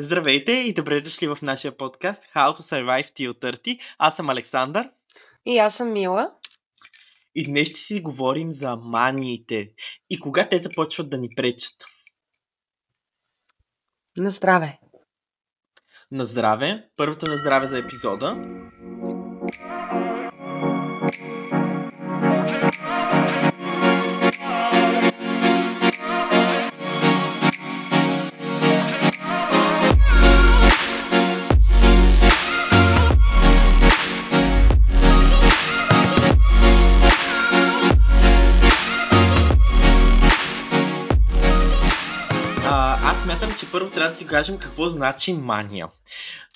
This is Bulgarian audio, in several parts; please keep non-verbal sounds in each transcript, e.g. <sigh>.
Здравейте и добре дошли в нашия подкаст How to Survive Till 30. Аз съм Александър. И аз съм Мила. И днес ще си говорим за маниите и кога те започват да ни пречат. На здраве! На здраве! Първото на здраве за епизода. Първо трябва да си кажем какво значи мания.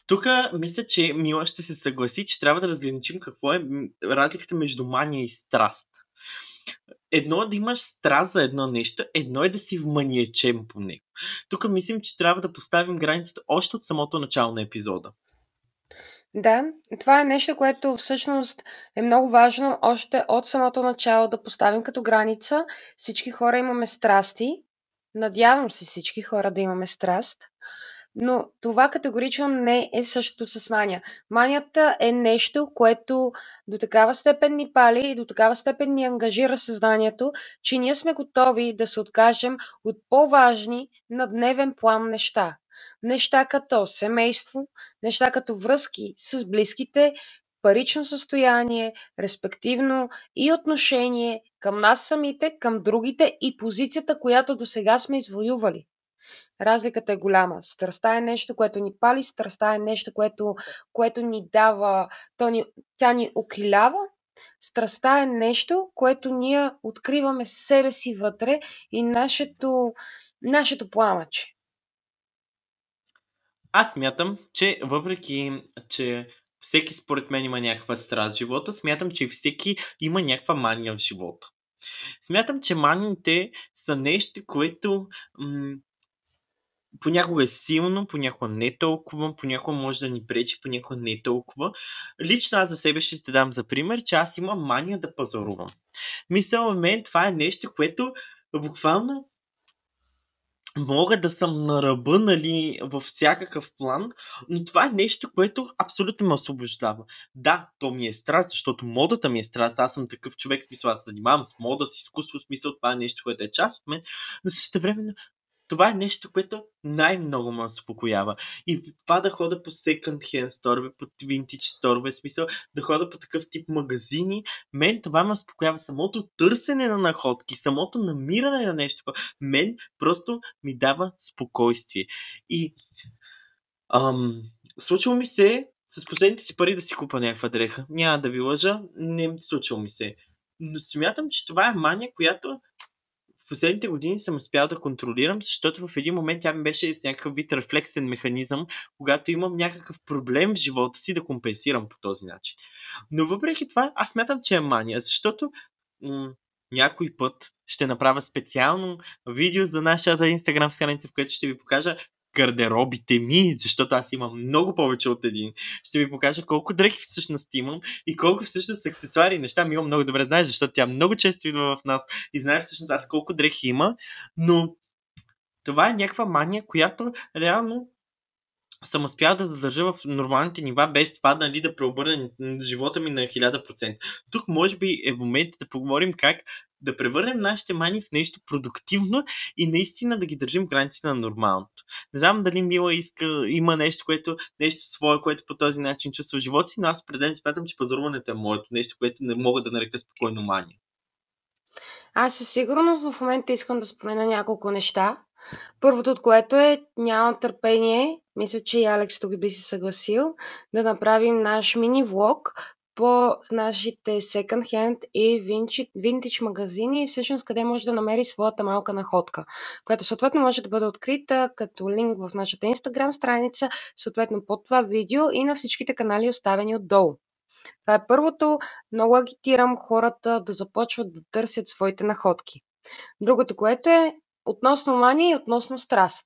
Тук мисля, че Мила ще се съгласи, че трябва да разграничим какво е разликата между мания и страст. Едно е да имаш страст за едно нещо, едно е да си вманиечен по него. Тук мислим, че трябва да поставим границата още от самото начало на епизода. Да, това е нещо, което всъщност е много важно още от самото начало да поставим като граница. Всички хора имаме страсти Надявам се всички хора да имаме страст, но това категорично не е същото с мания. Манията е нещо, което до такава степен ни пали и до такава степен ни ангажира съзнанието, че ние сме готови да се откажем от по-важни на дневен план неща. Неща като семейство, неща като връзки с близките, парично състояние, респективно и отношение към нас самите, към другите и позицията, която до сега сме извоювали. Разликата е голяма. Страстта е нещо, което ни пали, страстта е нещо, което, което ни дава, то ни, тя ни окилява. Страстта е нещо, което ние откриваме себе си вътре и нашето, нашето пламъче. Аз мятам, че въпреки, че всеки според мен има някаква страст в живота, смятам, че всеки има някаква мания в живота. Смятам, че маниите са нещо, което м- понякога е силно, понякога не толкова, понякога може да ни пречи, понякога не толкова. Лично аз за себе ще те дам за пример, че аз имам мания да пазарувам. Мисля, в мен това е нещо, което буквално мога да съм на ръба, нали, във всякакъв план, но това е нещо, което абсолютно ме освобождава. Да, то ми е страст, защото модата ми е страст. Аз съм такъв човек, смисъл, аз занимавам с мода, с изкуство, смисъл, това е нещо, което е част от мен, но също време това е нещо, което най-много ме успокоява. И това да хода по second hand сторове, по vintage сторове, смисъл да хода по такъв тип магазини, мен това ме успокоява. Самото търсене на находки, самото намиране на нещо, мен просто ми дава спокойствие. И ам, случило ми се с последните си пари да си купа някаква дреха. Няма да ви лъжа, не случило ми се. Но смятам, че това е мания, която последните години съм успял да контролирам, защото в един момент тя ми беше с някакъв вид рефлексен механизъм, когато имам някакъв проблем в живота си да компенсирам по този начин. Но въпреки това, аз смятам, че е мания, защото м- някой път ще направя специално видео за нашата инстаграм страница, в което ще ви покажа гардеробите ми, защото аз имам много повече от един. Ще ви покажа колко дрехи всъщност имам и колко всъщност аксесуари и неща ми имам много добре знаеш, защото тя много често идва в нас и знае всъщност аз колко дрехи има, но това е някаква мания, която реално съм успял да задържа в нормалните нива, без това нали, да преобърна живота ми на 1000%. Тук може би е момент да поговорим как да превърнем нашите мани в нещо продуктивно и наистина да ги държим в границите на нормалното. Не знам дали Мила иска, има нещо, което, нещо свое, което по този начин чувства в живота си, но аз определено смятам, че пазаруването е моето нещо, което не мога да нарека спокойно мания. Аз със сигурност в момента искам да спомена няколко неща. Първото от което е, нямам търпение, мисля, че и Алекс тук би се съгласил, да направим наш мини влог по нашите second hand и винтич магазини и всъщност къде може да намери своята малка находка, която съответно може да бъде открита като линк в нашата Instagram страница, съответно под това видео и на всичките канали оставени отдолу. Това е първото. Много агитирам хората да започват да търсят своите находки. Другото, което е относно мания и относно страст.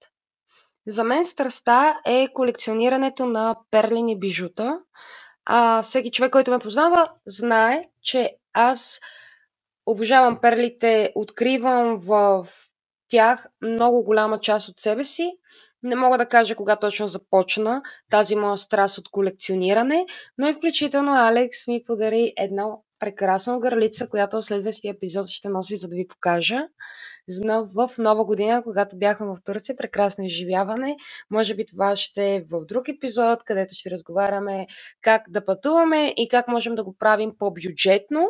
За мен страста е колекционирането на перлини бижута, а, всеки човек, който ме познава, знае, че аз обожавам перлите, откривам в тях много голяма част от себе си. Не мога да кажа кога точно започна тази моя страст от колекциониране, но и включително Алекс ми подари една прекрасна гърлица, която в следващия епизод ще носи, за да ви покажа. Знам в нова година, когато бяхме в Турция, прекрасно изживяване. Може би това ще е в друг епизод, където ще разговаряме как да пътуваме и как можем да го правим по-бюджетно.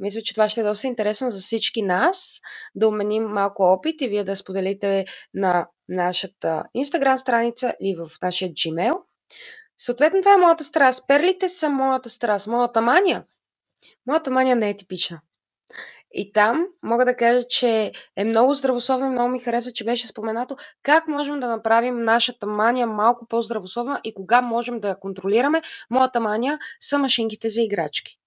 Мисля, че това ще е доста интересно за всички нас, да уменим малко опит и вие да споделите на нашата Instagram страница или в нашия Gmail. Съответно, това е моята страст. Перлите са моята страст, моята мания. Моята мания не е типична. И там мога да кажа, че е много здравословно и много ми харесва, че беше споменато как можем да направим нашата мания малко по-здравословна и кога можем да я контролираме. Моята мания са машинките за играчки.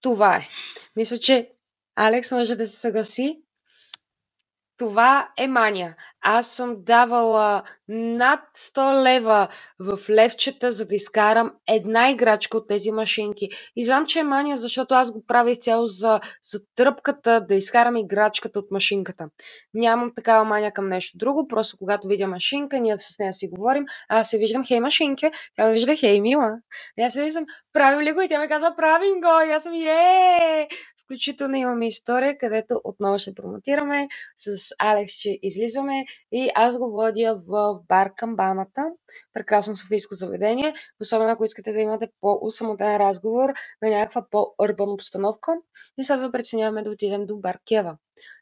Това е. Мисля, че Алекс може да се съгласи. Това е мания. Аз съм давала над 100 лева в левчета, за да изкарам една играчка от тези машинки. И знам, че е мания, защото аз го правя изцяло за, за тръпката да изкарам играчката от машинката. Нямам такава мания към нещо друго, просто когато видя машинка, ние с нея си говорим, аз се виждам, хей машинка, тя ме вижда, хей мила. И аз се виждам, правим ли го? И тя ми казва, правим го. И аз съм, е! Включително имаме история, където отново ще промотираме с Алекс, че излизаме и аз го водя в бар Камбаната, прекрасно софийско заведение, особено ако искате да имате по-усамотен разговор на някаква по-урбан обстановка и следва преценяваме да отидем до бар Кева.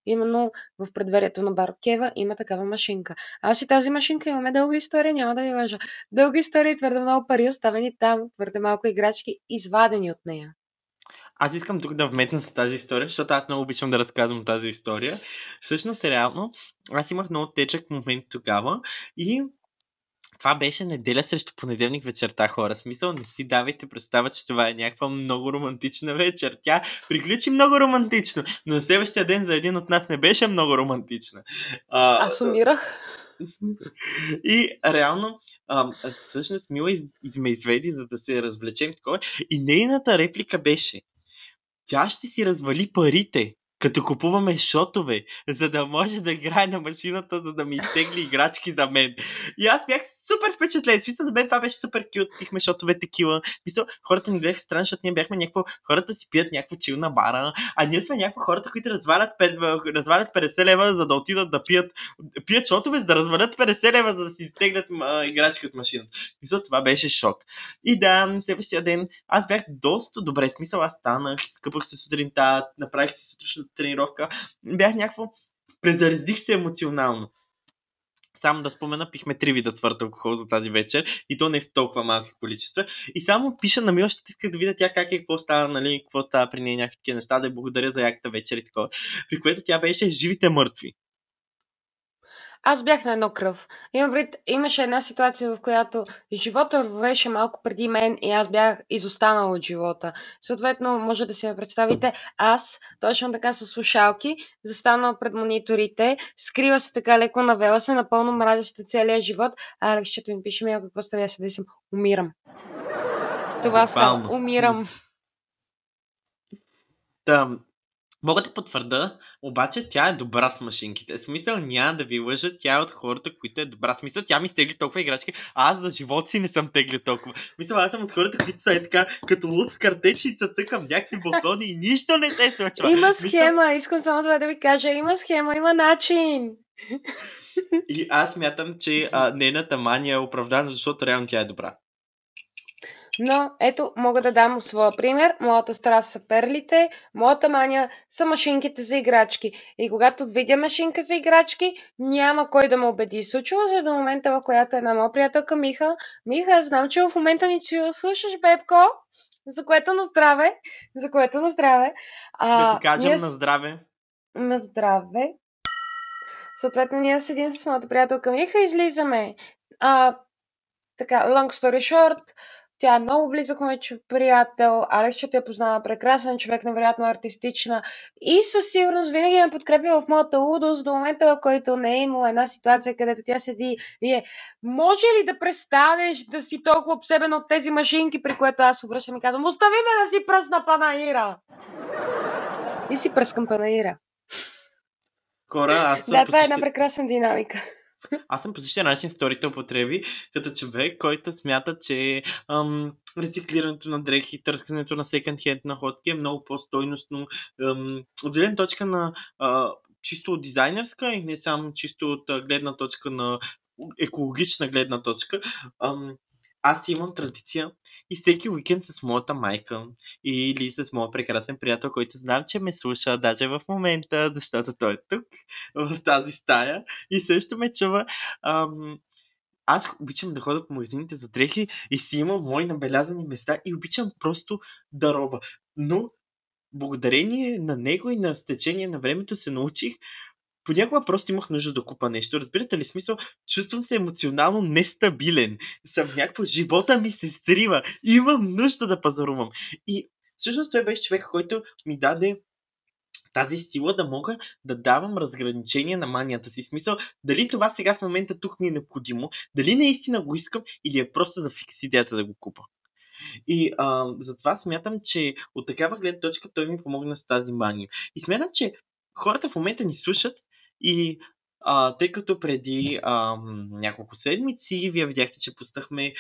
Именно в предверието на бар Кева има такава машинка. Аз и тази машинка имаме дълга история, няма да ви лъжа. Дълга история и твърде много пари оставени там, твърде малко играчки извадени от нея. Аз искам тук да вметна за тази история, защото аз много обичам да разказвам тази история. Всъщност, реално, аз имах много течък момент тогава и това беше неделя срещу понеделник вечерта, хора. Смисъл, не си давайте представа, че това е някаква много романтична вечер. Тя приключи много романтично, но на следващия ден за един от нас не беше много романтична. А, Аз умирах. И реално, а, всъщност Мила из, из, ме изведи, за да се развлечем такова. И нейната реплика беше тя ще си развали парите като купуваме шотове, за да може да играе на машината, за да ми изтегли играчки за мен. И аз бях супер впечатлен. Смисъл, за мен това беше супер кют. Пихме шотове текила. Мисъл, хората ни гледаха странно, защото ние бяхме някакво, хората си пият някакво чил на бара, а ние сме някакво хората, които развалят 50 лева, за да отидат да пият, пият шотове, за да развалят 50 лева, за да си изтеглят играчки от машината. Мисъл, това беше шок. И да, следващия ден аз бях доста добре. Смисъл, аз станах, скъпах се сутринта, направих си сутрешната тренировка, бях някакво, презарездих се емоционално. Само да спомена, пихме три вида твърд алкохол за тази вечер и то не в толкова малки количества. И само пиша на Мила, защото исках да видя тя как е, какво става, нали, какво става при нея, някакви такива неща, да я благодаря за яката вечер и такова. При което тя беше живите мъртви. Аз бях на едно кръв. Имам пред, имаше една ситуация, в която живота вървеше малко преди мен и аз бях изостанала от живота. Съответно, може да си ме представите, аз, точно така с слушалки, застанала пред мониторите, скрива се така леко, навела се, напълно мразеща целия живот, а Алексчето ми пише ми, какво става, се да съм, умирам. Това става, умирам. Там, Мога да потвърда, обаче тя е добра с машинките. Смисъл няма да ви лъжа, тя е от хората, които е добра. Смисъл тя ми стегли толкова играчки, а аз за живота си не съм тегли толкова. Мисля, аз съм от хората, които са е така, като луд с картечица, цъкам някакви бутони и нищо не се случва. Има схема, Мисъл... искам само това да ви кажа. Има схема, има начин. И аз мятам, че а, нейната мания е оправдана, защото реално тя е добра. Но ето, мога да дам своя пример. Моята страст са перлите, моята мания са машинките за играчки. И когато видя машинка за играчки, няма кой да ме убеди. Случва се до момента, в която една моя приятелка Миха, Миха, знам, че в момента ни чува, слушаш, Бебко, за което на здраве, за което на здраве. А, да си кажем ние... на здраве. На здраве. Съответно, ние седим с моята приятелка Миха, излизаме. А, така, long story short, тя е много близък мой приятел. Алекс, че те познава прекрасен човек, невероятно артистична. И със сигурност винаги ме подкрепя в моята лудост до момента, в който не е имала една ситуация, където тя седи и е може ли да престанеш да си толкова обсебен от тези машинки, при което аз обръщам и казвам остави ме да си пръсна панаира. И си пръскам панаира. Кора, аз съм Да, това е една прекрасна динамика. Аз съм по същия начин сторите употреби, като човек, който смята, че ам, рециклирането на дрехи, търсенето на секонд хенд находки е много по-стойностно. Ам, от гледна точка на а, чисто дизайнерска и не само чисто от гледна точка на екологична гледна точка. Ам, аз имам традиция и всеки уикенд с моята майка или с моят прекрасен приятел, който знам, че ме слуша даже в момента, защото той е тук, в тази стая и също ме чува. Ам, аз обичам да ходя по магазините за дрехи и си имам мои набелязани места и обичам просто дарова. Но благодарение на него и на стечение на времето се научих понякога просто имах нужда да купа нещо. Разбирате ли смисъл? Чувствам се емоционално нестабилен. Съм някакво, живота ми се срива. Имам нужда да пазарувам. И всъщност той беше човек, който ми даде тази сила да мога да давам разграничение на манията си. Смисъл, дали това сега в момента тук ми е необходимо, дали наистина го искам или е просто за фикс идеята да го купа. И а, затова смятам, че от такава гледна точка той ми помогна с тази мания. И смятам, че хората в момента ни слушат и а, тъй като преди а, няколко седмици вие видяхте, че пуснахме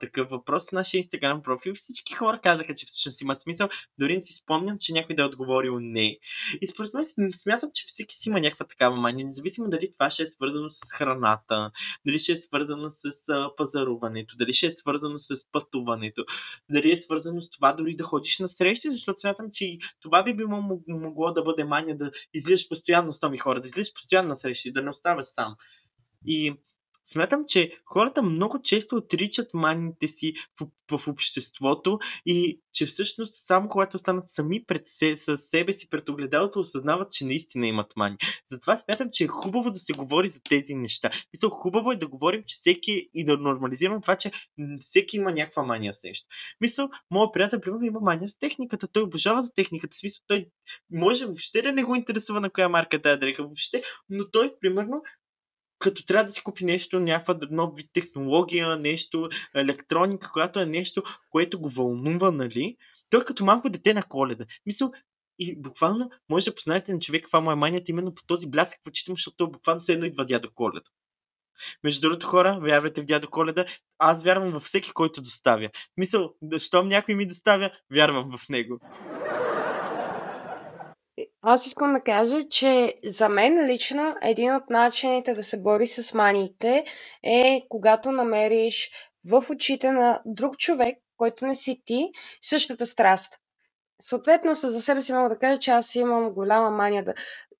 такъв въпрос в нашия инстаграм профил, всички хора казаха, че всъщност имат смисъл. Дори не си спомням, че някой да е отговорил не. И според мен смятам, че всеки си има някаква такава мания, независимо дали това ще е свързано с храната, дали ще е свързано с а, пазаруването, дали ще е свързано с пътуването, дали е свързано с това дори да ходиш на срещи, защото смятам, че това би било могло да бъде мания да излизаш постоянно с нови хора, да излизаш постоянно на срещи, да не оставаш сам. И смятам, че хората много често отричат маните си в, в обществото и че всъщност само когато останат сами пред се, с себе си пред огледалото, осъзнават, че наистина имат мани. Затова смятам, че е хубаво да се говори за тези неща. Мисля, хубаво е да говорим, че всеки и да нормализирам това, че всеки има някаква мания с нещо. Мисля, моят приятел, примерно, има мания с техниката. Той обожава за техниката. Смисъл, той може въобще да не го интересува на коя марка е тази дреха, въобще, но той, примерно, като трябва да си купи нещо, някаква нов вид технология, нещо, електроника, която е нещо, което го вълнува, нали? Той е като малко дете на коледа. Мисъл, и буквално може да познаете на човека каква му е манията именно по този блясък в очите му, защото буквално се едно идва дядо Коледа. Между другото хора, вярвайте в дядо Коледа, аз вярвам във всеки, който доставя. Мисъл, щом някой ми доставя, вярвам в него. Аз искам да кажа, че за мен лично един от начините да се бори с маниите е когато намериш в очите на друг човек, който не си ти, същата страст. Съответно, за себе си мога да кажа, че аз имам голяма мания да...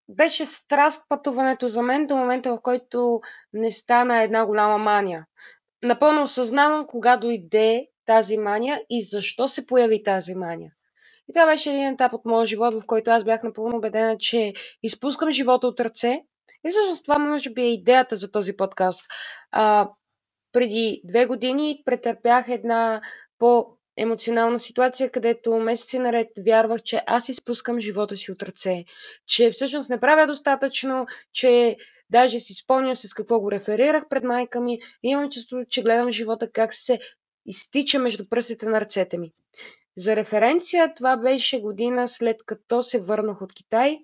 Беше страст пътуването за мен до момента, в който не стана една голяма мания. Напълно осъзнавам кога дойде тази мания и защо се появи тази мания. И това беше един етап от моя живот, в който аз бях напълно убедена, че изпускам живота от ръце. И всъщност това може би е идеята за този подкаст. А, преди две години претърпях една по емоционална ситуация, където месеци наред вярвах, че аз изпускам живота си от ръце, че всъщност не правя достатъчно, че даже си спомням с какво го реферирах пред майка ми и имам чувство, че гледам живота как се изтича между пръстите на ръцете ми. За референция, това беше година след като се върнах от Китай.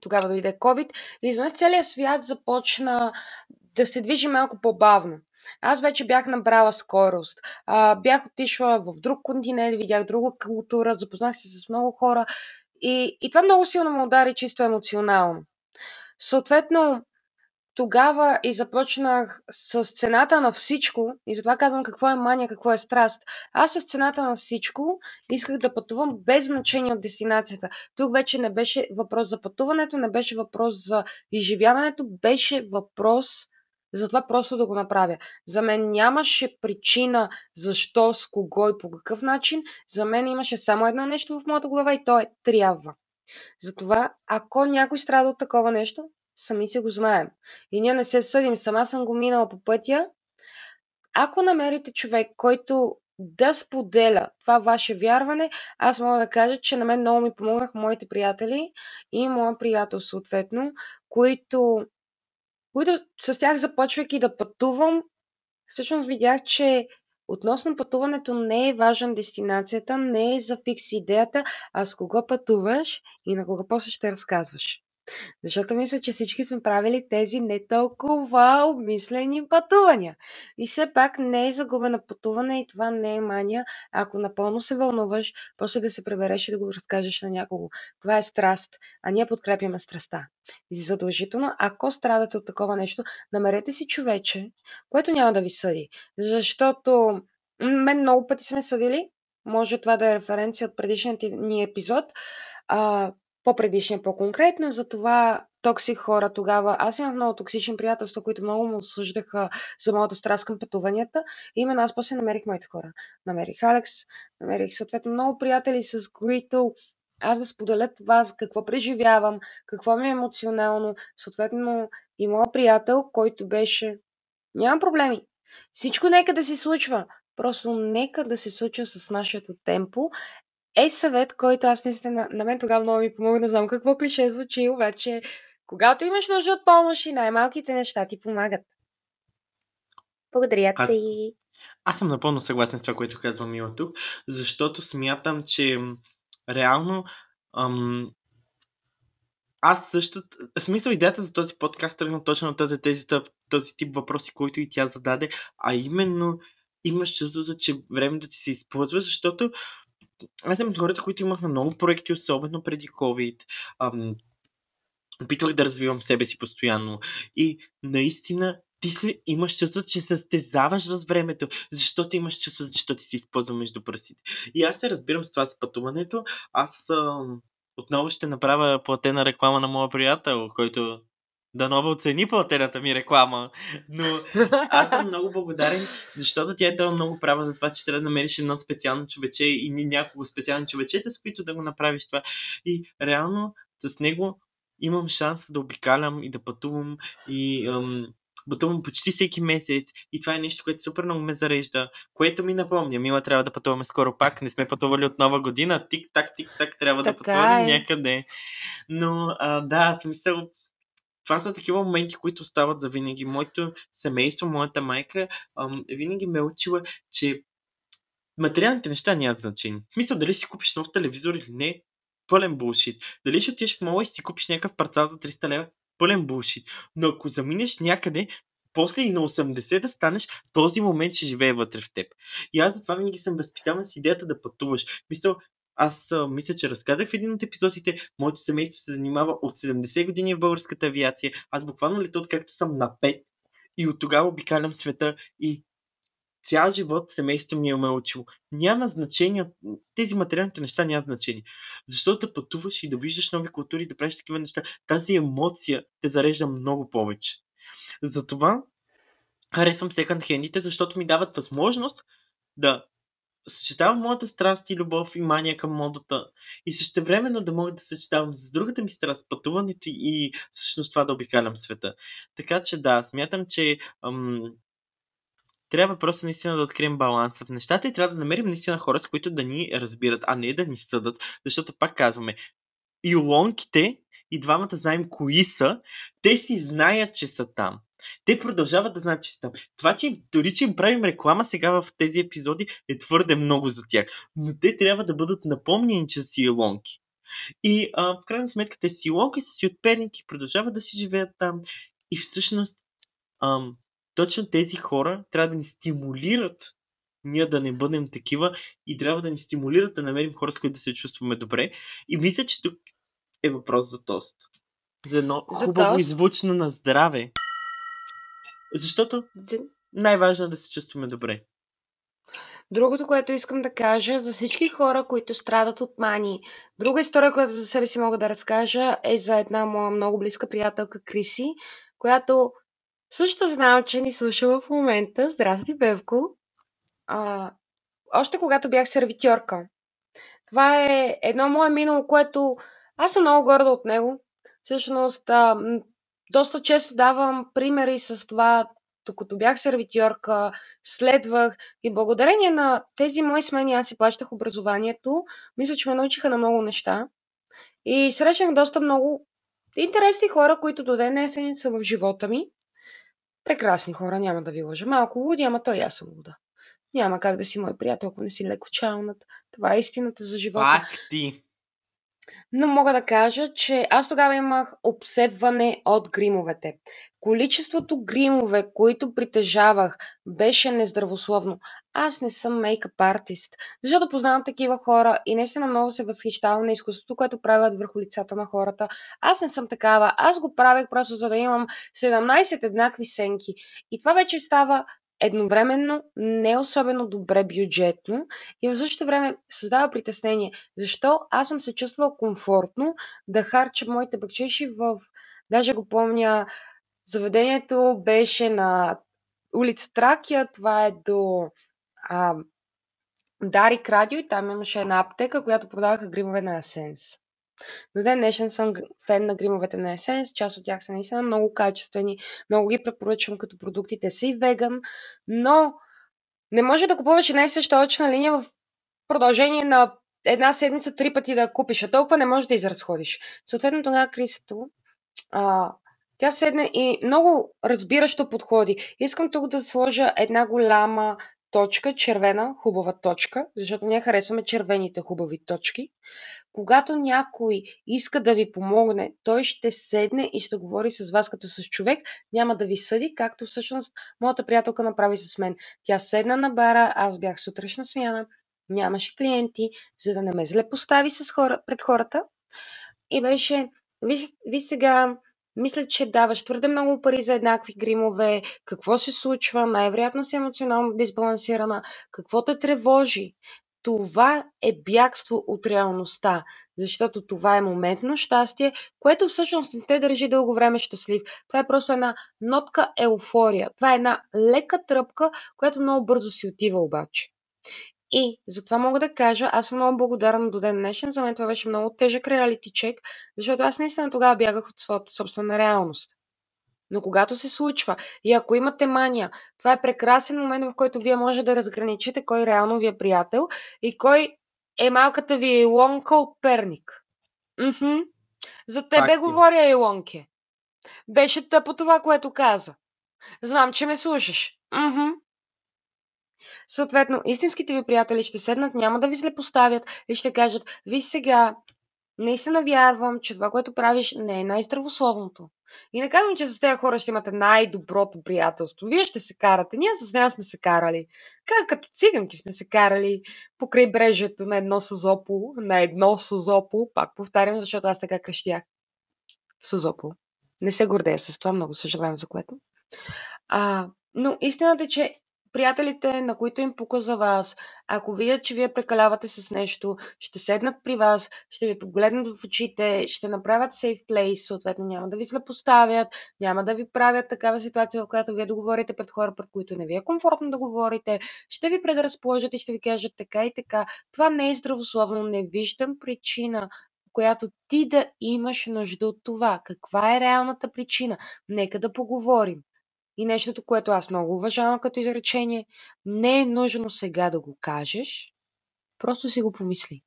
Тогава дойде COVID и изведнъж целият свят започна да се движи малко по-бавно. Аз вече бях набрала скорост. А, бях отишла в друг континент, видях друга култура, запознах се с много хора и, и това много силно ме удари чисто емоционално. Съответно, тогава и започнах с цената на всичко, и затова казвам какво е мания, какво е страст. Аз с цената на всичко исках да пътувам без значение от дестинацията. Тук вече не беше въпрос за пътуването, не беше въпрос за изживяването, беше въпрос за това просто да го направя. За мен нямаше причина защо, с кого и по какъв начин. За мен имаше само едно нещо в моята глава и то е трябва. Затова, ако някой страда от такова нещо, сами се го знаем. И ние не се съдим. Сама съм го минала по пътя. Ако намерите човек, който да споделя това ваше вярване, аз мога да кажа, че на мен много ми помогнах моите приятели и моя приятел съответно, които, които с тях започвайки да пътувам, всъщност видях, че относно пътуването не е важен дестинацията, не е за фикс идеята, а с кого пътуваш и на кого после ще разказваш. Защото мисля, че всички сме правили тези не толкова обмислени пътувания. И все пак не е загубена пътуване и това не е мания. Ако напълно се вълнуваш, после да се пребереш и да го разкажеш на някого. Това е страст, а ние подкрепяме страста. И задължително, ако страдате от такова нещо, намерете си човече, което няма да ви съди. Защото мен много пъти сме съдили, може това да е референция от предишният ни епизод, а, по-предишния по-конкретно, за това токсик хора тогава. Аз имах много токсични приятелства, които много му осъждаха за моята страст към пътуванията. И именно аз после намерих моите хора. Намерих Алекс, намерих съответно много приятели, с които аз да споделя това, какво преживявам, какво ми е емоционално. Съответно и моят приятел, който беше... Няма проблеми. Всичко нека да се случва. Просто нека да се случва с нашето темпо е съвет, който аз наистина, на мен тогава много ми помогна, не знам какво клише звучи, обаче когато имаш нужда от помощ и най-малките неща ти помагат. Благодаря ти. Аз съм напълно съгласен с това, което казва Мила тук, защото смятам, че реално ам, аз също... Смисъл идеята за този подкаст тръгна точно от този, тези, този тип въпроси, които и тя зададе, а именно имаш чувството, че времето ти се използва, защото аз съм от хората, които имаха много проекти, особено преди COVID. Ам, опитвах да развивам себе си постоянно. И наистина ти си имаш чувство, че състезаваш въз времето, защото имаш чувство, че ти се използва между пръстите. И аз се разбирам с това с пътуването. Аз ам, отново ще направя платена реклама на моя приятел, който да нова оцени платената ми реклама. Но аз съм много благодарен, защото тя е дала много права за това, че трябва да намериш едно специално човече и няколко специални човечета, с които да го направиш това. И реално с него имам шанс да обикалям и да пътувам и ам, пътувам почти всеки месец и това е нещо, което супер много ме зарежда, което ми напомня. Мила, трябва да пътуваме скоро пак. Не сме пътували от нова година. Тик-так, тик-так, трябва така да пътуваме е. някъде. Но, а, да, смисъл, това са такива моменти, които стават за винаги. Моето семейство, моята майка ам, винаги ме е учила, че материалните неща нямат значение. В дали си купиш нов телевизор или не, пълен булшит. Дали ще отидеш в мола и си купиш някакъв парцал за 300 лева, пълен булшит. Но ако заминеш някъде, после и на 80 да станеш, този момент ще живее вътре в теб. И аз затова винаги съм възпитаван с идеята да пътуваш. Мисля, аз мисля, че разказах в един от епизодите, моето семейство се занимава от 70 години в българската авиация. Аз буквално лета откакто съм на 5 и от тогава обикалям света и цял живот семейството ми е ме учило. Няма значение, тези материалните неща нямат значение. Защото да пътуваш и да виждаш нови култури, да правиш такива неща, тази емоция те зарежда много повече. Затова харесвам секонд хендите, защото ми дават възможност да съчетавам моята страст и любов и мания към модата и също времено да мога да съчетавам с другата ми страст, пътуването и всъщност това да обикалям света. Така че да, смятам, че ам, трябва просто наистина да открием баланса в нещата и трябва да намерим наистина хора, с които да ни разбират, а не да ни съдат, защото пак казваме, и лонките, и двамата знаем кои са, те си знаят, че са там. Те продължават да знаят, че там. Това, че дори че им правим реклама сега в тези епизоди, е твърде много за тях. Но те трябва да бъдат напомнени, че си лонки. И а, в крайна сметка те си лонки, са си от перник и продължават да си живеят там. И всъщност ам, точно тези хора трябва да ни стимулират ние да не бъдем такива и трябва да ни стимулират да намерим хора, с които да се чувстваме добре. И мисля, че тук е въпрос за тост. За едно за хубаво тост? и звучно на здраве. Защото най-важно е да се чувстваме добре. Другото, което искам да кажа за всички хора, които страдат от мани. Друга история, която за себе си мога да разкажа е за една моя много близка приятелка Криси, която също знам, че ни слуша в момента. Здрасти, Бевко! А, още когато бях сервитьорка. Това е едно мое минало, което аз съм много горда от него. Всъщност, а, доста често давам примери с това, докато бях сервитьорка, следвах и благодарение на тези мои смени аз си плащах образованието. Мисля, че ме научиха на много неща. И срещнах доста много интересни хора, които до ден днес са в живота ми. Прекрасни хора, няма да ви лъжа. Малко луди, ама той аз съм луда. Няма как да си мой приятел, ако не си леко чалнат. Това е истината за живота. Факти! Но мога да кажа, че аз тогава имах обсебване от гримовете. Количеството гримове, които притежавах, беше нездравословно. Аз не съм мейкъп артист, защото познавам такива хора и наистина много се възхищавам на изкуството, което правят върху лицата на хората. Аз не съм такава. Аз го правех просто за да имам 17 еднакви сенки. И това вече става едновременно не особено добре бюджетно и в същото време създава притеснение. Защо аз съм се чувствала комфортно да харча моите бакчеши в... Даже го помня, заведението беше на улица Тракия, това е до а, Дарик Радио и там имаше една аптека, която продаваха гримове на Асенс. До ден днешен съм фен на гримовете на Essence. Част от тях са наистина много качествени. Много ги препоръчвам като продукти. Те са и веган, но не може да купуваш една и съща очна линия в продължение на една седмица три пъти да купиш, а толкова не можеш да изразходиш. Съответно тогава Крисето, а, тя седне и много разбиращо подходи. Искам тук да сложа една голяма точка, червена, хубава точка, защото ние харесваме червените хубави точки. Когато някой иска да ви помогне, той ще седне и ще говори с вас като с човек, няма да ви съди, както всъщност моята приятелка направи с мен. Тя седна на бара, аз бях сутрешна смяна, нямаше клиенти, за да не ме зле постави с хора, пред хората. И беше, ви, ви сега, мисля, че даваш твърде много пари за еднакви гримове, какво се случва, най-вероятно си емоционално дисбалансирана, какво те тревожи. Това е бягство от реалността, защото това е моментно щастие, което всъщност не те държи дълго време щастлив. Това е просто една нотка еуфория. Това е една лека тръпка, която много бързо си отива обаче. И затова мога да кажа, аз съм много благодарна до ден днешен. За мен това беше много тежък реалити чек, защото аз наистина тогава бягах от своята собствена реалност. Но когато се случва и ако имате мания, това е прекрасен момент, в който вие може да разграничите кой реално ви е приятел и кой е малката ви Илонка от Перник. Мхм. За тебе Факти. говоря, Илонке. Беше тъпо това, което каза. Знам, че ме слушаш. Мхм. Съответно, истинските ви приятели ще седнат, няма да ви злепоставят и ще кажат, ви сега, наистина вярвам, че това, което правиш, не е най-здравословното. И не казвам, че с тези хора ще имате най-доброто приятелство. Вие ще се карате. Ние с нея сме се карали. Как като циганки сме се карали по крайбрежието на едно Созопол, на едно Созопол. Пак повтарям, защото аз така крещях. В Созопол. Не се гордея с това, много съжалявам за което. А, но истината е, че приятелите, на които им пука за вас, ако видят, че вие прекалявате с нещо, ще седнат при вас, ще ви погледнат в очите, ще направят safe place, съответно няма да ви злепоставят, няма да ви правят такава ситуация, в която вие да говорите пред хора, пред които не ви е комфортно да говорите, ще ви предразположат и ще ви кажат така и така. Това не е здравословно, не виждам причина която ти да имаш нужда от това. Каква е реалната причина? Нека да поговорим. И нещото, което аз много уважавам като изречение, не е нужно сега да го кажеш, просто си го помисли.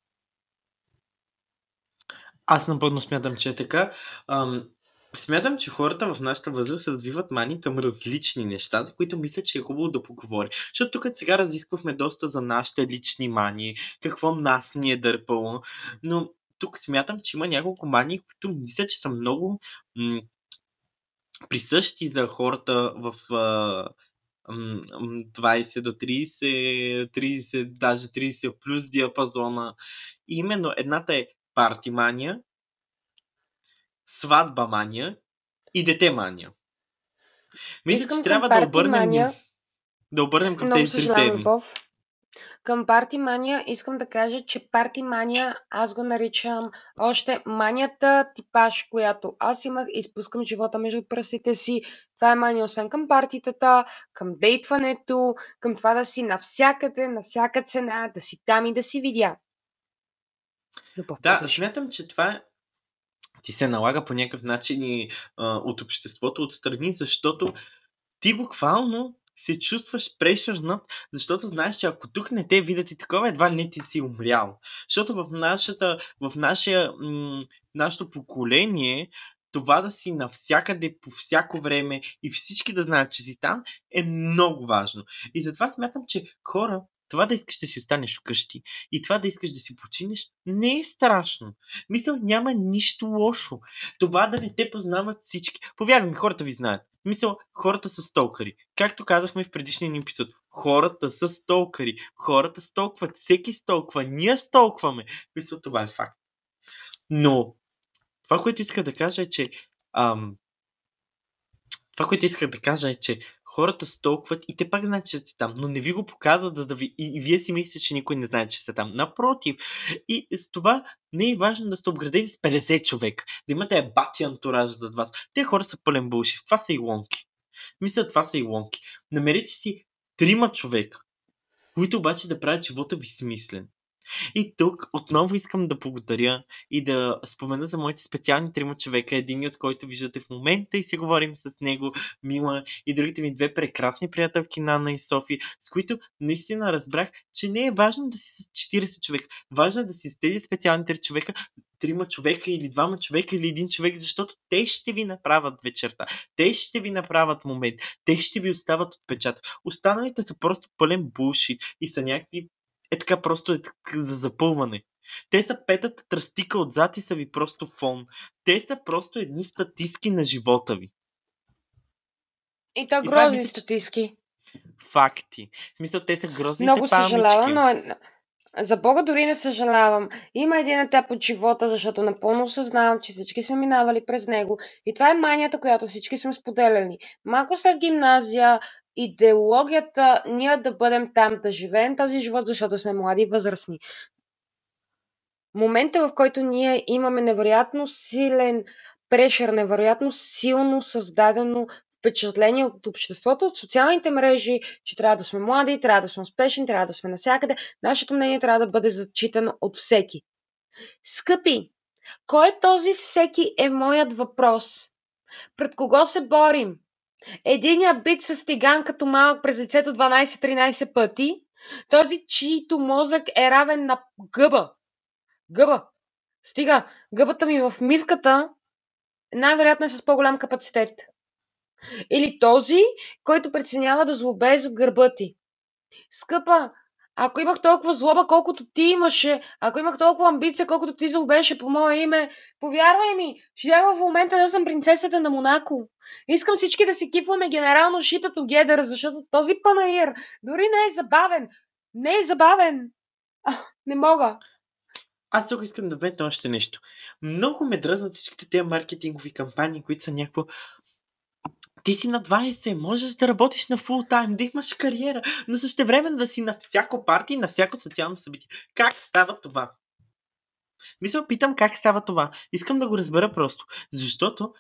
Аз напълно смятам, че е така. Ам, смятам, че хората в нашата възраст развиват мани към различни неща, за които мисля, че е хубаво да поговори. Защото тук сега разисквахме доста за нашите лични мани, какво нас ни е дърпало, но тук смятам, че има няколко мани, които мисля, че са много м- присъщи за хората в а, м, м, 20 до 30, 30, даже 30 плюс диапазона. И именно едната е партимания, сватба мания и дете мания. Мисля, Искам че трябва да обърнем, ним- да обърнем към тези три теми. Любов. Към парти мания искам да кажа, че парти мания аз го наричам още манията типаж, която аз имах изпускам живота между пръстите си. Това е мания освен към партитата, към дейтването, към това да си навсякъде, на всяка цена, да си там и да си видя. Любов, Да, смятам, че това ти се налага по някакъв начин и а, от обществото отстрани, защото ти буквално се чувстваш прешърнат, защото знаеш, че ако тук не те видят и такова, едва не ти си умрял. Защото в, нашата, в нашия, м- нашето поколение това да си навсякъде, по всяко време и всички да знаят, че си там, е много важно. И затова смятам, че хора, това да искаш да си останеш вкъщи и това да искаш да си починеш, не е страшно. Мисъл, няма нищо лошо. Това да не те познават всички. Повярвай ми, хората ви знаят. Мисъл, хората са столкари. Както казахме в предишния епизод, хората са столкари. Хората столкват, всеки столква, ние столкваме. Мисъл, това е факт. Но, това, което иска да кажа е, че ам, това, което исках да кажа е, че хората столкват и те пак знаят, че сте там, но не ви го показват, да, ви... И, вие си мислите, че никой не знае, че сте там. Напротив. И с това не е важно да сте обградени с 50 човека, да имате бати антураж зад вас. Те хора са пълен булши. Това са и лонки. Мисля, това са и лонки. Намерете си трима човека, които обаче да правят живота ви смислен. И тук отново искам да благодаря и да спомена за моите специални трима човека, един от който виждате в момента и си говорим с него, Мила и другите ми две прекрасни приятелки, Нана и Софи, с които наистина разбрах, че не е важно да си с 40 човека. Важно е да си с тези специални три човека, трима човека или двама човека или един човек, защото те ще ви направят вечерта. Те ще ви направят момент. Те ще ви остават отпечатък. Останалите са просто пълен булшит и са някакви е така просто е за запълване. Те са петата тръстика отзад и са ви просто фон. Те са просто едни статистики на живота ви. И то грозни и статистики. Факти. В смисъл, те са грозни Много съжалявам, но е... за Бога дори не съжалявам. Има един етап от живота, защото напълно осъзнавам, че всички сме минавали през него. И това е манията, която всички сме споделяли. Малко след гимназия идеологията ние да бъдем там, да живеем този живот, защото сме млади и възрастни. Момента, в който ние имаме невероятно силен прешер, невероятно силно създадено впечатление от обществото, от социалните мрежи, че трябва да сме млади, трябва да сме успешни, трябва да сме навсякъде. Нашето мнение трябва да бъде зачитано от всеки. Скъпи, кой е този всеки е моят въпрос. Пред кого се борим? Единия бит с тиган като малък през лицето 12-13 пъти, този, чието мозък е равен на гъба. Гъба. Стига, гъбата ми в мивката най-вероятно е с по-голям капацитет. Или този, който преценява да злобее за гърба ти. Скъпа, ако имах толкова злоба, колкото ти имаше, ако имах толкова амбиция, колкото ти злобеше по мое име, повярвай ми, щях в момента да съм принцесата на Монако. Искам всички да си кифваме генерално шитато гедър, защото този панаир дори не е забавен. Не е забавен. А, не мога. Аз тук искам да вметна още нещо. Много ме дръзнат всичките тези маркетингови кампании, които са някакво ти си на 20, можеш да работиш на фул тайм, да имаш кариера, но също време да си на всяко парти, на всяко социално събитие. Как става това? Мисля, питам как става това. Искам да го разбера просто. Защото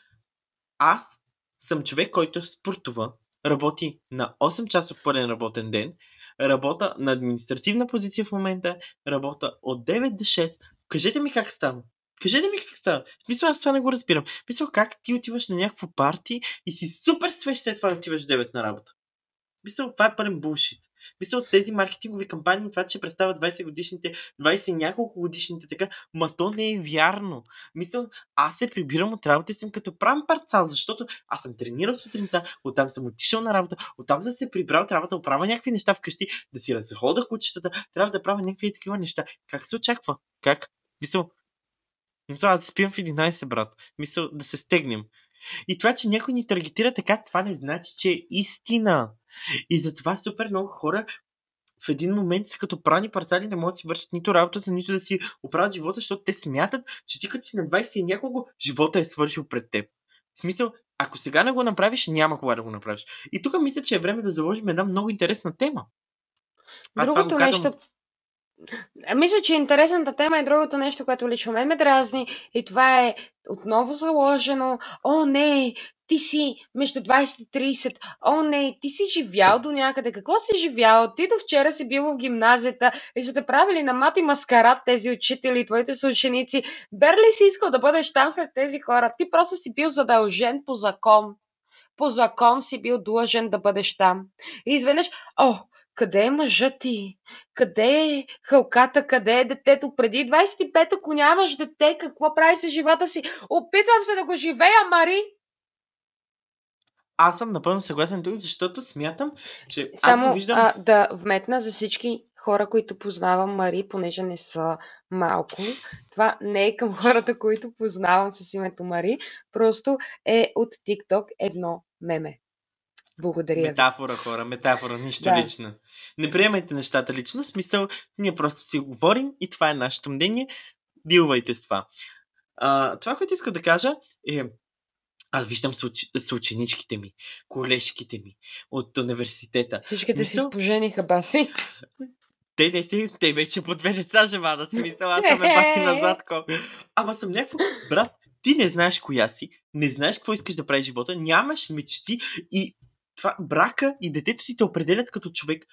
аз съм човек, който спортува, работи на 8 часов пълен работен ден, работа на административна позиция в момента, работа от 9 до 6. Кажете ми как става. Кажете ми как става. В смисъл, аз това не го разбирам. В смисъл, как ти отиваш на някакво парти и си супер свеж след това отиваш 9 на работа. Мисля, това е пълен булшит. Мисля, тези маркетингови кампании, това, че представят 20 годишните, 20 няколко годишните така, ма то не е вярно. Мисля, аз се прибирам от работа и съм като прам парцал, защото аз съм тренирал сутринта, оттам съм отишъл на работа, оттам съм се прибрал, трябва да оправя някакви неща вкъщи, да си разхода кучетата, трябва да правя някакви такива неща. Как се очаква? Как? Мисля, мисля, аз спим в 11, брат. Мисля, да се стегнем. И това, че някой ни таргетира така, това не значи, че е истина. И затова супер много хора в един момент са като прани парцали, не могат да си вършат нито работата, нито да си оправят живота, защото те смятат, че ти като си на 20 и няколко, живота е свършил пред теб. В смисъл, ако сега не го направиш, няма кога да го направиш. И тук мисля, че е време да заложим една много интересна тема. Аз Другото това го казвам... нещо, мисля, че интересната тема е другото нещо, което лично мен ме дразни и това е отново заложено. О, не, ти си между 20 и 30. О, не, ти си живял до някъде. Какво си живял? Ти до вчера си бил в гимназията и са те правили на мати маскарад тези учители, твоите съученици. Берли си искал да бъдеш там след тези хора? Ти просто си бил задължен по закон. По закон си бил длъжен да бъдеш там. И изведнъж, о, къде е мъжът ти? Къде е хълката? Къде е детето? Преди 25, ако нямаш дете, какво прави с живота си? Опитвам се да го живея, Мари! Аз съм напълно съгласен тук, защото смятам, че Само аз го виждам... а, да вметна за всички хора, които познавам Мари, понеже не са малко. Това не е към хората, които познавам с името Мари, просто е от TikTok едно меме. Благодаря Метафора, хора, метафора, нищо да. лично. Не приемайте нещата лично, смисъл, ние просто си говорим и това е нашето мнение. Дилвайте с това. А, това, което иска да кажа е, аз виждам с ученичките ми, колежките ми от университета. Всичките Мисъл... си спожениха, баси. Те не си, те вече по две деца живадат, смисъл, аз съм е бати <laughs> назад. Ко. Ама съм някакво, брат, ти не знаеш коя си, не знаеш какво искаш да правиш живота, нямаш мечти и това брака и детето ти те определят като човек.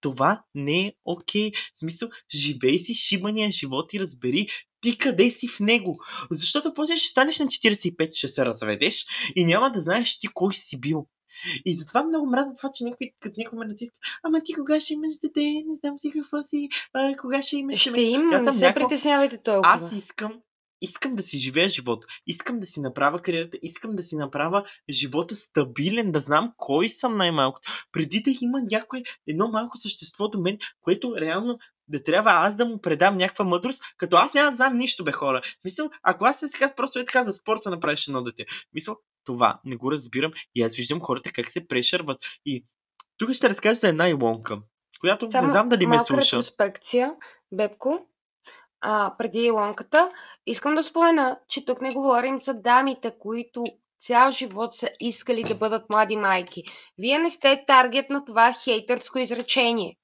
Това не е окей. Okay. В смисъл, живей си шибания живот и разбери ти къде си в него. Защото после ще станеш на 45, ще се разведеш и няма да знаеш ти кой си бил. И затова много мразя това, че някой, като някой ме натиска, ама ти кога ще имаш дете, не знам си какво си, а, кога ще имаш... Ще има, не се някакво... притеснявайте толкова. Аз искам искам да си живея живота, искам да си направя кариерата, искам да си направя живота стабилен, да знам кой съм най-малкото. Преди да има някой, едно малко същество до мен, което реално да трябва аз да му предам някаква мъдрост, като аз няма да знам нищо, бе хора. Мисъл, ако аз сега просто е така за спорта направиш едно дете. Мисъл, това не го разбирам и аз виждам хората как се прешърват. И тук ще разкажа за една Илонка, която Само не знам дали ме слуша. ретроспекция, Бебко, а, преди Илонката. Искам да спомена, че тук не говорим за дамите, които цял живот са искали да бъдат млади майки. Вие не сте таргет на това хейтърско изречение.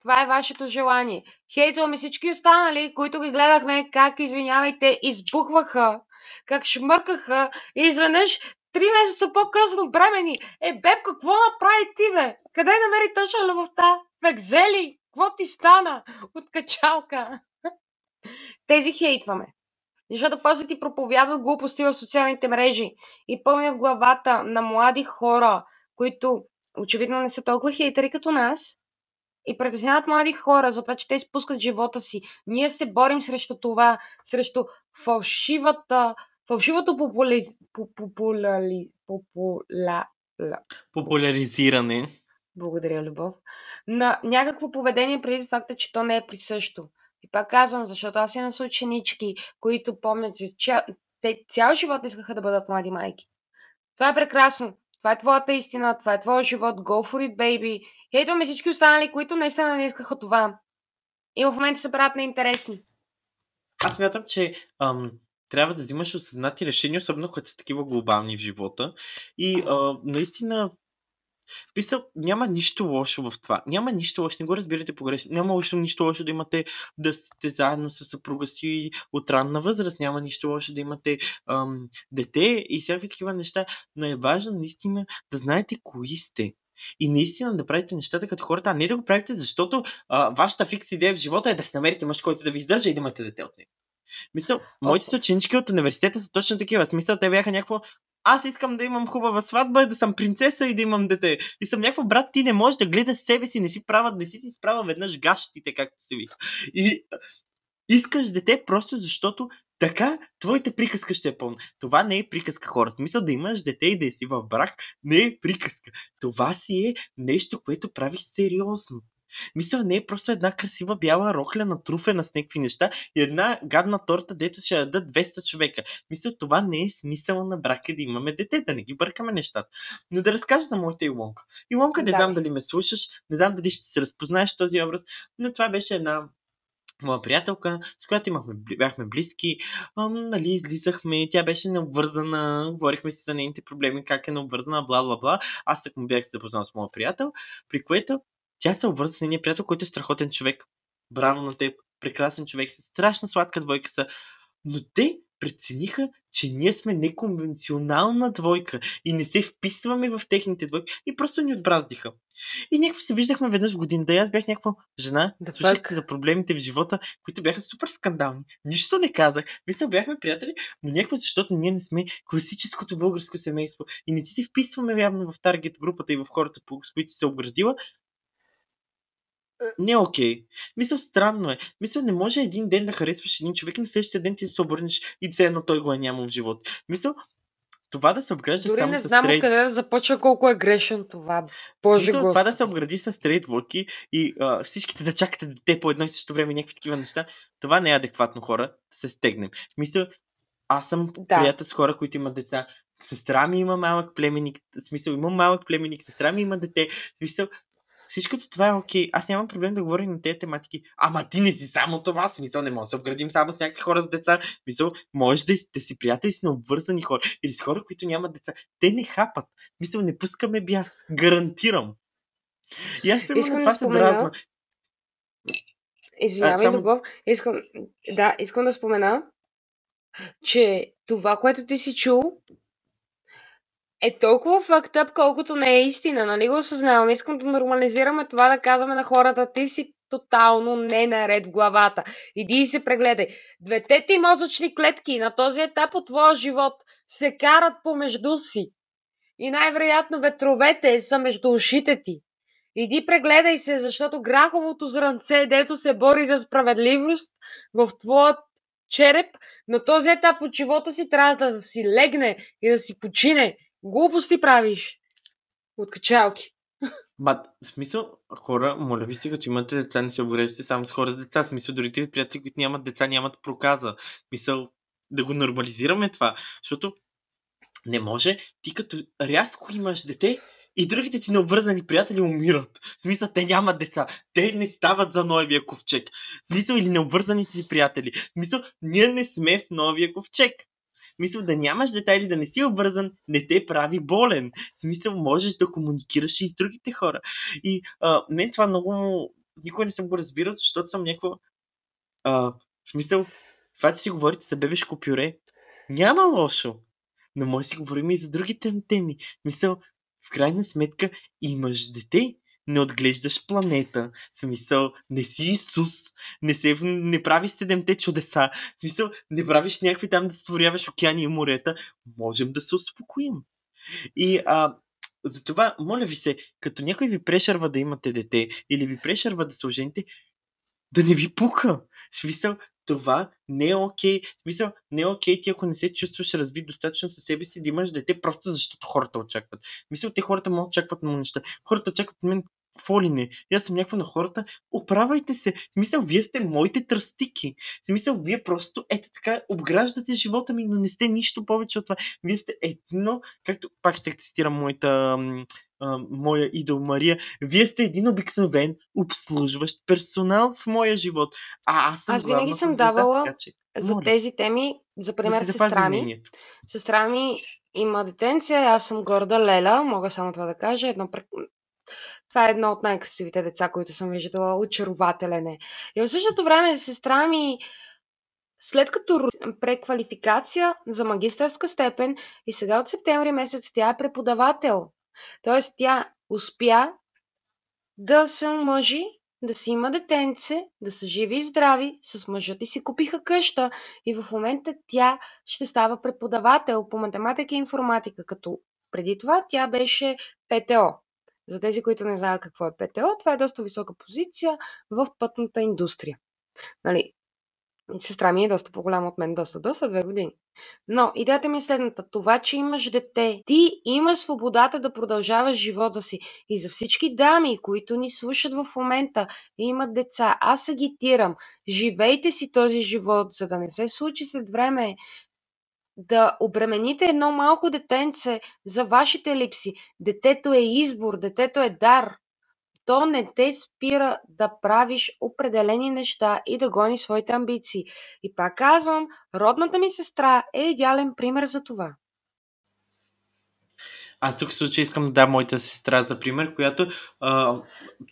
Това е вашето желание. Хейтваме всички останали, които ги гледахме как, извинявайте, избухваха, как шмъркаха и изведнъж три месеца по-късно бремени. Е, беб, какво направи ти, бе? Къде намери точно любовта? В екзели? Какво ти стана от качалка? Тези хейтваме. Защото после ти проповядват глупости в социалните мрежи и пълнят главата на млади хора, които очевидно не са толкова хейтери като нас и притесняват млади хора за това, че те изпускат живота си. Ние се борим срещу това, срещу фалшивата, фалшивото попули... популяли... популя... популяризиране. Благодаря, Любов. На някакво поведение преди факта, че то не е присъщо. И пак казвам, защото аз имам ученички, които помнят, че те цял живот искаха да бъдат млади майки. Това е прекрасно. Това е твоята истина, това е твоя живот. Go for it, baby. Хейтваме всички останали, които наистина не искаха това. И в момента се правят неинтересни. Аз мятам, че ам, трябва да взимаш осъзнати решения, особено когато са такива глобални в живота. И а, наистина Писал, няма нищо лошо в това. Няма нищо лошо, не го разбирате погрешно. Няма лошо, нищо лошо да имате да сте заедно с съпруга си от ранна възраст. Няма нищо лошо да имате ам, дете и всякакви такива неща. Но е важно наистина да знаете кои сте. И наистина да правите нещата като хората, а не да го правите, защото а, вашата фикс идея в живота е да се намерите мъж, който да ви издържа и да имате дете от него. Мисля, моите съученички от университета са точно такива. Смисъл, те бяха някакво аз искам да имам хубава сватба, да съм принцеса и да имам дете. И съм някаква брат, ти не можеш да гледаш себе си, не си права, не си си справа веднъж гащите, както се вика. И искаш дете просто защото така твоята приказка ще е пълна. Това не е приказка, хора. Смисъл да имаш дете и да си в брак не е приказка. Това си е нещо, което правиш сериозно. Мисля, не е просто една красива бяла рокля натруфена с някакви неща и една гадна торта, дето ще дадат 200 човека. Мисля, това не е смисъл на брака да имаме дете, да не ги бъркаме нещата. Но да разкажа за моята Илонка. Илонка, не да. знам дали ме слушаш, не знам дали ще се разпознаеш този образ, но това беше една моя приятелка, с която имахме, бяхме близки, ам, нали, излизахме, тя беше необвързана, говорихме си за нейните проблеми, как е необвързана, бла, бла, бла. Аз му бях се запознал с моя приятел, при което тя се обвърза с нейния приятел, който е страхотен човек. Браво на теб, прекрасен човек, страшна сладка двойка са. Но те прецениха, че ние сме неконвенционална двойка и не се вписваме в техните двойки и просто ни отбраздиха. И някакво се виждахме веднъж в годината. И аз бях някаква жена, да слушах за проблемите в живота, които бяха супер скандални. Нищо не казах. Мисля, бяхме приятели, но някакво защото ние не сме класическото българско семейство и не ти се вписваме явно в таргет групата и в хората, с които си се обградила, не е окей. Okay. Мисля, странно е. Мисля, не може един ден да харесваш един човек и на следващия ден ти се обърнеш и все едно той го е нямал в живота. Мисля, това да се обгражда Дори само не с знам стрейт... откъде да започва колко е грешен това. Боже смисъл, това да се обгради с стрейт вълки и а, всичките да чакате дете по едно и също време някакви такива неща, това не е адекватно хора, да се стегнем. Мисля, аз съм Да. приятел с хора, които имат деца. Сестра ми има малък племенник, в смисъл, имам малък племенник, сестра ми има дете, в смисъл, всичкото това е окей. Аз нямам проблем да говоря на тези тематики. Ама ти не си само това, смисъл, не може да се обградим само с някакви хора с деца. Смисъл, можеш да, да си приятели с необвързани хора или с хора, които нямат деца. Те не хапат. В Смисъл, не пускаме бяс. Гарантирам. И аз примерно Искам да това се дразна. Извинявай, само- Любов. Искам, да, искам да спомена, че това, което ти си чул, е толкова факт up, колкото не е истина. Нали го осъзнавам? Искам да нормализираме това, да казваме на хората, ти си тотално не наред в главата. Иди и се прегледай. Двете ти мозъчни клетки на този етап от твоя живот се карат помежду си. И най-вероятно ветровете са между ушите ти. Иди прегледай се, защото граховото зранце, дето се бори за справедливост в твоят череп, на този етап от живота си трябва да си легне и да си почине. Глупости правиш. От качалки. Ма, смисъл, хора, моля ви се, като имате деца, не се обгреждате само с хора с деца. Смисъл, дори тези приятели, които нямат деца, нямат проказа. Смисъл, да го нормализираме това. Защото не може ти като рязко имаш дете и другите ти необвързани приятели умират. Смисъл, те нямат деца. Те не стават за новия ковчег. Смисъл, или необвързаните ти приятели. Смисъл, ние не сме в новия ковчег. В смисъл, да нямаш дета или да не си обвързан, не те прави болен. Смисъл, можеш да комуникираш и с другите хора. И а, мен това много... Никога не съм го разбирал, защото съм някаква... Смисъл, това, че си говорите за бебешко пюре, няма лошо. Но може си говорим и за другите теми. В смисъл, в крайна сметка имаш дете, не отглеждаш планета. В смисъл, не си Исус, не, се, не правиш седемте чудеса. В смисъл, не правиш някакви там да створяваш океани и морета. Можем да се успокоим. И а, затова, моля ви се, като някой ви прешърва да имате дете или ви прешърва да се ожените, да не ви пука. В смисъл, това не е окей. В смисъл, не е окей ти, ако не се чувстваш развит достатъчно със себе си, да имаш дете, просто защото хората очакват. Мисля, те хората могат очакват много неща. Хората очакват от мен какво ли не. И аз съм някаква на хората. Оправайте се. В смисъл, вие сте моите тръстики. В смисъл, вие просто ето така обграждате живота ми, но не сте нищо повече от това. Вие сте едно, както пак ще цитирам моята, а, моя идол Мария, вие сте един обикновен обслужващ персонал в моя живот. А аз съм Аз винаги съм звезда, давала така че, За моля, тези теми, за пример, да сестра ми. мнението. Сестра ми има детенце, аз съм горда Леля, мога само това да кажа. Едно. Това е едно от най-красивите деца, които съм виждала. Очарователен е. И в същото време сестра ми, след като преквалификация за магистърска степен и сега от септември месец тя е преподавател. Тоест тя успя да се омъжи, да си има детенце, да са живи и здрави, с мъжът и си купиха къща и в момента тя ще става преподавател по математика и информатика, като преди това тя беше ПТО. За тези, които не знаят какво е ПТО, това е доста висока позиция в пътната индустрия. Нали, сестра ми е доста по-голяма от мен, доста, доста, две години. Но идеята ми е следната. Това, че имаш дете, ти имаш свободата да продължаваш живота си. И за всички дами, които ни слушат в момента и имат деца, аз агитирам. Живейте си този живот, за да не се случи след време да обремените едно малко детенце за вашите липси. Детето е избор, детето е дар. То не те спира да правиш определени неща и да гони своите амбиции. И пак казвам, родната ми сестра е идеален пример за това. Аз тук случай искам да дам моята сестра за пример, която а,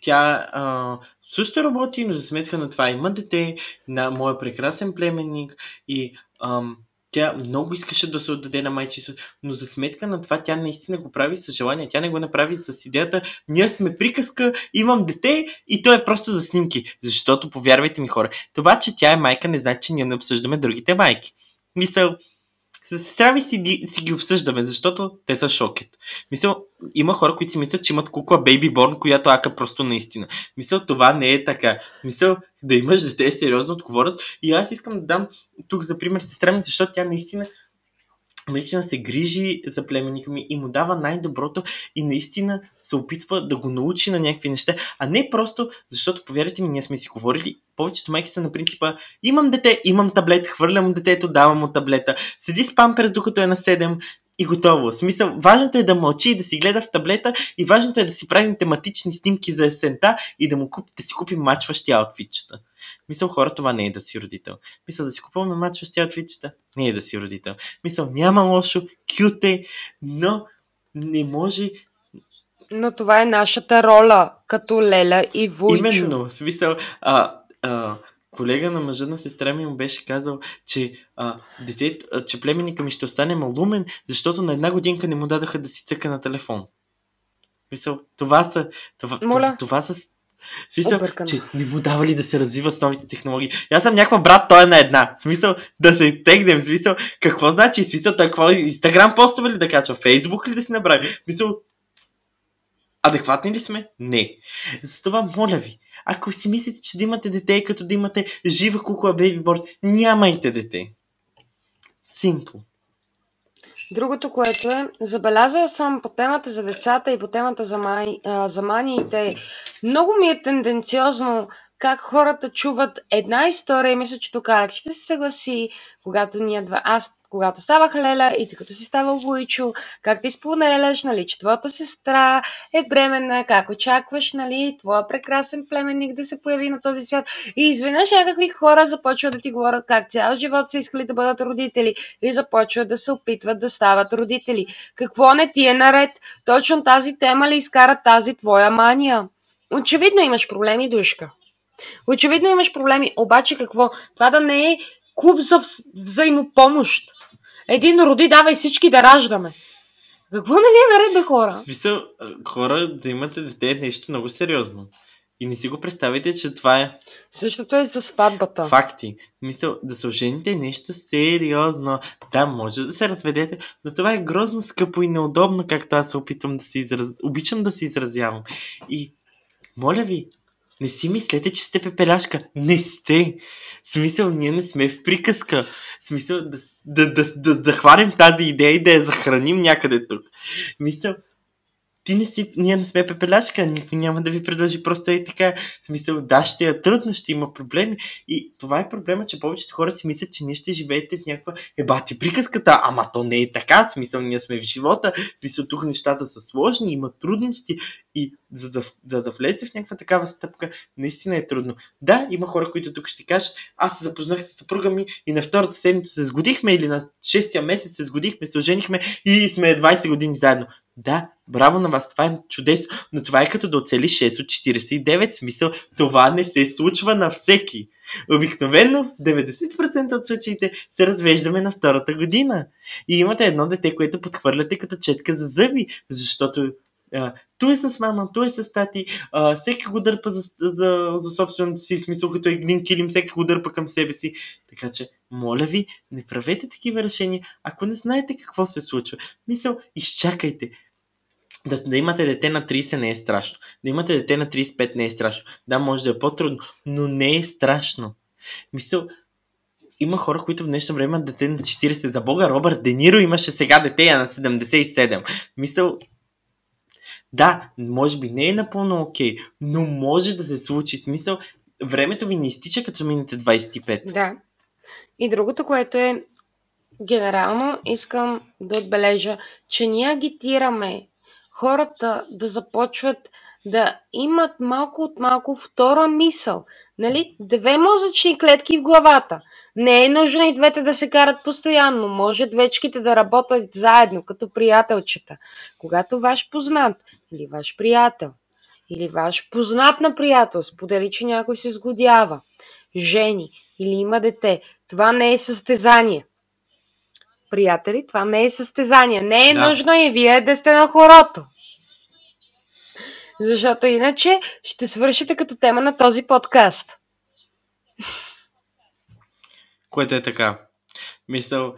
тя а, също работи, но за сметка на това има дете, на моя прекрасен племенник и ам, тя много искаше да се отдаде на майчинството, но за сметка на това тя наистина го прави с желание. Тя не го направи с идеята, ние сме приказка, имам дете и то е просто за снимки. Защото, повярвайте ми хора, това, че тя е майка, не значи, че ние не обсъждаме другите майки. Мисъл, с ми си, си ги обсъждаме, защото те са шокет. Мисъл, има хора, които си мислят, че имат кукла Born, която ака просто наистина. Мисъл, това не е така. Мисъл, да имаш дете е сериозно отговорност. И аз искам да дам тук за пример сестра ми, защото тя наистина наистина се грижи за племенника ми и му дава най-доброто и наистина се опитва да го научи на някакви неща, а не просто, защото, повярвайте ми, ние сме си говорили, повечето майки са на принципа имам дете, имам таблет, хвърлям детето, давам му таблета, седи с памперс докато е на 7, и готово. Смисъл, важното е да мълчи и да си гледа в таблета и важното е да си правим тематични снимки за есента и да му куп, да си купим мачващи аутфитчета. Мисъл, хора, това не е да си родител. Мисъл, да си купуваме мачващи аутфитчета, не е да си родител. Мисъл, няма лошо, кюте, но не може но това е нашата роля, като Леля и Войчо. Именно, смисъл, а, а, колега на мъжа на сестра ми му беше казал, че, а, детето, а, че племенника ми ще остане малумен, защото на една годинка не му дадаха да си цъка на телефон. Мисъл, това са... Това, това, това са смисъл, Объркана. че не му давали да се развива с новите технологии. Аз съм някаква брат, той е на една. Смисъл, да се тегнем. Смисъл, какво значи? Смисъл, той какво? Инстаграм постове ли да качва? Фейсбук ли да си направи? Смисъл, адекватни ли сме? Не. Затова, моля ви, ако си мислите, че да имате дете като да имате жива кукла бейбиборд, нямайте дете. Симпл. Другото, което е, забелязала съм по темата за децата и по темата за, май, а, за маниите, много ми е тенденциозно как хората чуват една история мисля, че тук Алек ще се съгласи, когато ние два, аз когато ставах Леля и ти като си ставал Войчо, как ти споделяш, нали, че твоята сестра е бременна, как очакваш, нали, твоя прекрасен племенник да се появи на този свят. И изведнъж някакви хора започват да ти говорят как цял живот са искали да бъдат родители и започват да се опитват да стават родители. Какво не ти е наред? Точно тази тема ли изкара тази твоя мания? Очевидно имаш проблеми, душка. Очевидно имаш проблеми, обаче какво? Това да не е клуб за взаимопомощ. Един роди, давай всички да раждаме. Какво не ви е наред, бе, хора? Смисъл, хора, да имате дете е нещо много сериозно. И не си го представите, че това е... Същото е за сватбата. Факти. Мисъл, да се ожените е нещо сериозно. Да, може да се разведете, но това е грозно скъпо и неудобно, както аз се опитвам да се израз... Обичам да се изразявам. И, моля ви, не си мислете, че сте пепеляшка. Не сте. Смисъл, ние не сме в приказка. Смисъл, да, да, да, да, да хванем тази идея и да я захраним някъде тук. Мисъл, ти не си, ние не сме пепеляшка, никой няма да ви предложи просто и така. В смисъл, да, ще е трудно, ще има проблеми. И това е проблема, че повечето хора си мислят, че ние ще живеете в някаква ебати приказката, ама то не е така. В смисъл, ние сме в живота, в смисъл, тук нещата са сложни, има трудности и за да, за да влезете в някаква такава стъпка, наистина е трудно. Да, има хора, които тук ще кажат, аз се запознах с съпруга ми и на втората седмица се сгодихме или на шестия месец се сгодихме, се оженихме и сме 20 години заедно. Да, браво на вас, това е чудесно, но това е като да оцели 6 от 49, смисъл, това не се случва на всеки. Обикновено в 90% от случаите се развеждаме на втората година. И имате едно дете, което подхвърляте като четка за зъби, защото а, ту е с мама, ту е с тати, а, всеки го дърпа за, за, за собственото си смисъл, като един килим, всеки го дърпа към себе си. Така че, моля ви, не правете такива решения, ако не знаете какво се случва. Мисъл, изчакайте. Да, да имате дете на 30 не е страшно. Да имате дете на 35 не е страшно. Да, може да е по-трудно, но не е страшно. Мисъл, има хора, които в днешно време имат дете на 40. За Бога, Робърт Дениро имаше сега дете на 77. Мисъл, да, може би не е напълно окей, okay, но може да се случи. Смисъл, времето ви не изтича като минете 25. Да. И другото, което е, генерално искам да отбележа, че ние агитираме хората да започват да имат малко от малко втора мисъл. Нали? Две мозъчни клетки в главата. Не е нужно и двете да се карат постоянно. Може двечките да работят заедно, като приятелчета. Когато ваш познат или ваш приятел или ваш познат на приятел сподели, че някой се сгодява, жени или има дете, това не е състезание. Приятели, това не е състезание. Не е да. нужно и вие да сте на хорото. Защото иначе ще свършите като тема на този подкаст. Което е така. Мисъл,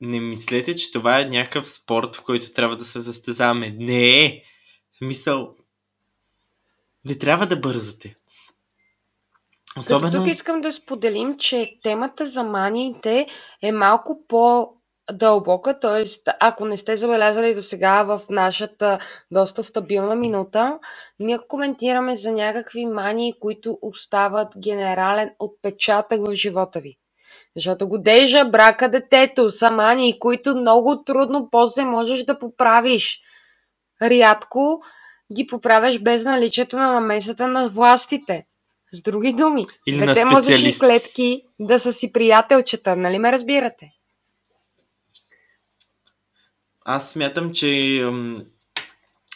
не мислете, че това е някакъв спорт, в който трябва да се състезаваме. Не е! Мисъл, не трябва да бързате. Особено... Като тук искам да споделим, че темата за маниите е малко по дълбока, т.е. ако не сте забелязали до сега в нашата доста стабилна минута, ние коментираме за някакви мании, които остават генерален отпечатък в живота ви. Защото годежа, брака, детето са мании, които много трудно после можеш да поправиш. Рядко ги поправяш без наличието на намесата на властите. С други думи, Или двете мозъчни клетки да са си приятелчета, нали ме разбирате? Аз смятам, че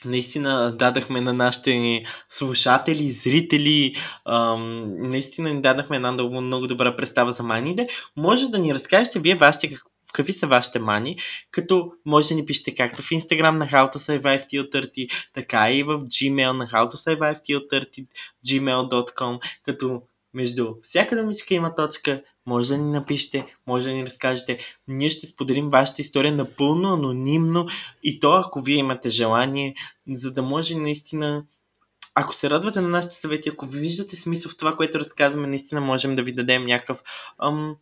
наистина дадахме на нашите слушатели, зрители, ам, наистина ни дадахме една много, много добра представа за маниите. Може да ни разкажете вие вашите как, какви са вашите мани, като може да ни пишете както в Instagram на How to Survive Till 30, така и в Gmail на How to Survive Till 30, gmail.com, като между всяка думичка има точка, може да ни напишете, може да ни разкажете. Ние ще споделим вашата история напълно анонимно и то ако вие имате желание, за да може наистина ако се радвате на нашите съвети, ако ви виждате смисъл в това, което разказваме, наистина можем да ви дадем някакъв ам,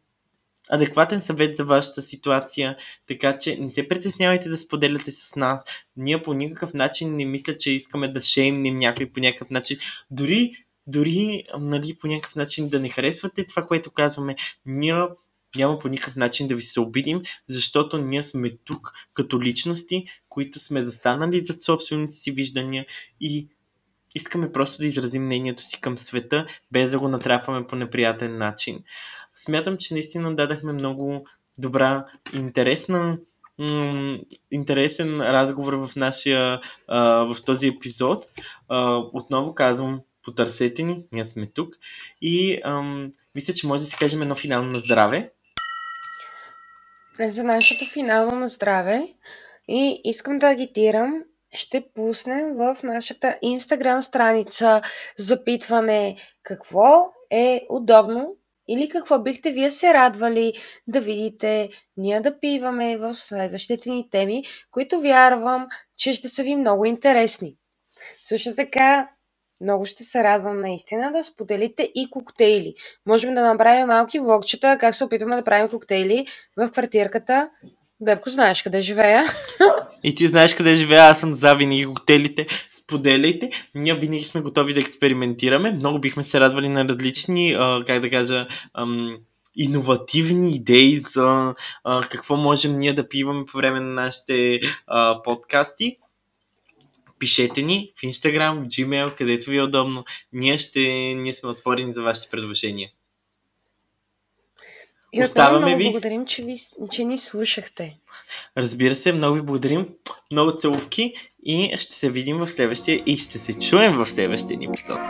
адекватен съвет за вашата ситуация, така че не се притеснявайте да споделяте с нас. Ние по никакъв начин не мисля, че искаме да шеймнем някой по някакъв начин. Дори, дори нали, по някакъв начин да не харесвате това, което казваме, ние няма по никакъв начин да ви се обидим, защото ние сме тук като личности, които сме застанали зад собствените си виждания и искаме просто да изразим мнението си към света, без да го натрапваме по неприятен начин. Смятам, че наистина дадахме много добра, интересна, интересен разговор в нашия, в този епизод. Отново казвам, потърсете ни, ние сме тук и ам, мисля, че може да си кажем едно финално на здраве. За нашето финално на здраве и искам да агитирам, ще пуснем в нашата Instagram страница запитване какво е удобно или какво бихте вие се радвали да видите ние да пиваме в следващите ни теми, които вярвам, че ще са ви много интересни. Също така, много ще се радвам наистина да споделите и коктейли. Можем да направим малки влогчета, как се опитваме да правим коктейли в квартирката. Бебко, знаеш къде живея. И ти знаеш къде живея, аз съм за винаги коктейлите. Споделяйте. Ние винаги сме готови да експериментираме. Много бихме се радвали на различни, как да кажа, иновативни идеи за какво можем ние да пиваме по време на нашите подкасти. Пишете ни в Instagram, в Gmail, където ви е удобно. Ние, ще, ние сме отворени за вашите предложения. И Оставаме много ви. благодарим, че, ви, че ни слушахте. Разбира се, много ви благодарим. Много целувки и ще се видим в следващия и ще се чуем в следващия ни епизод.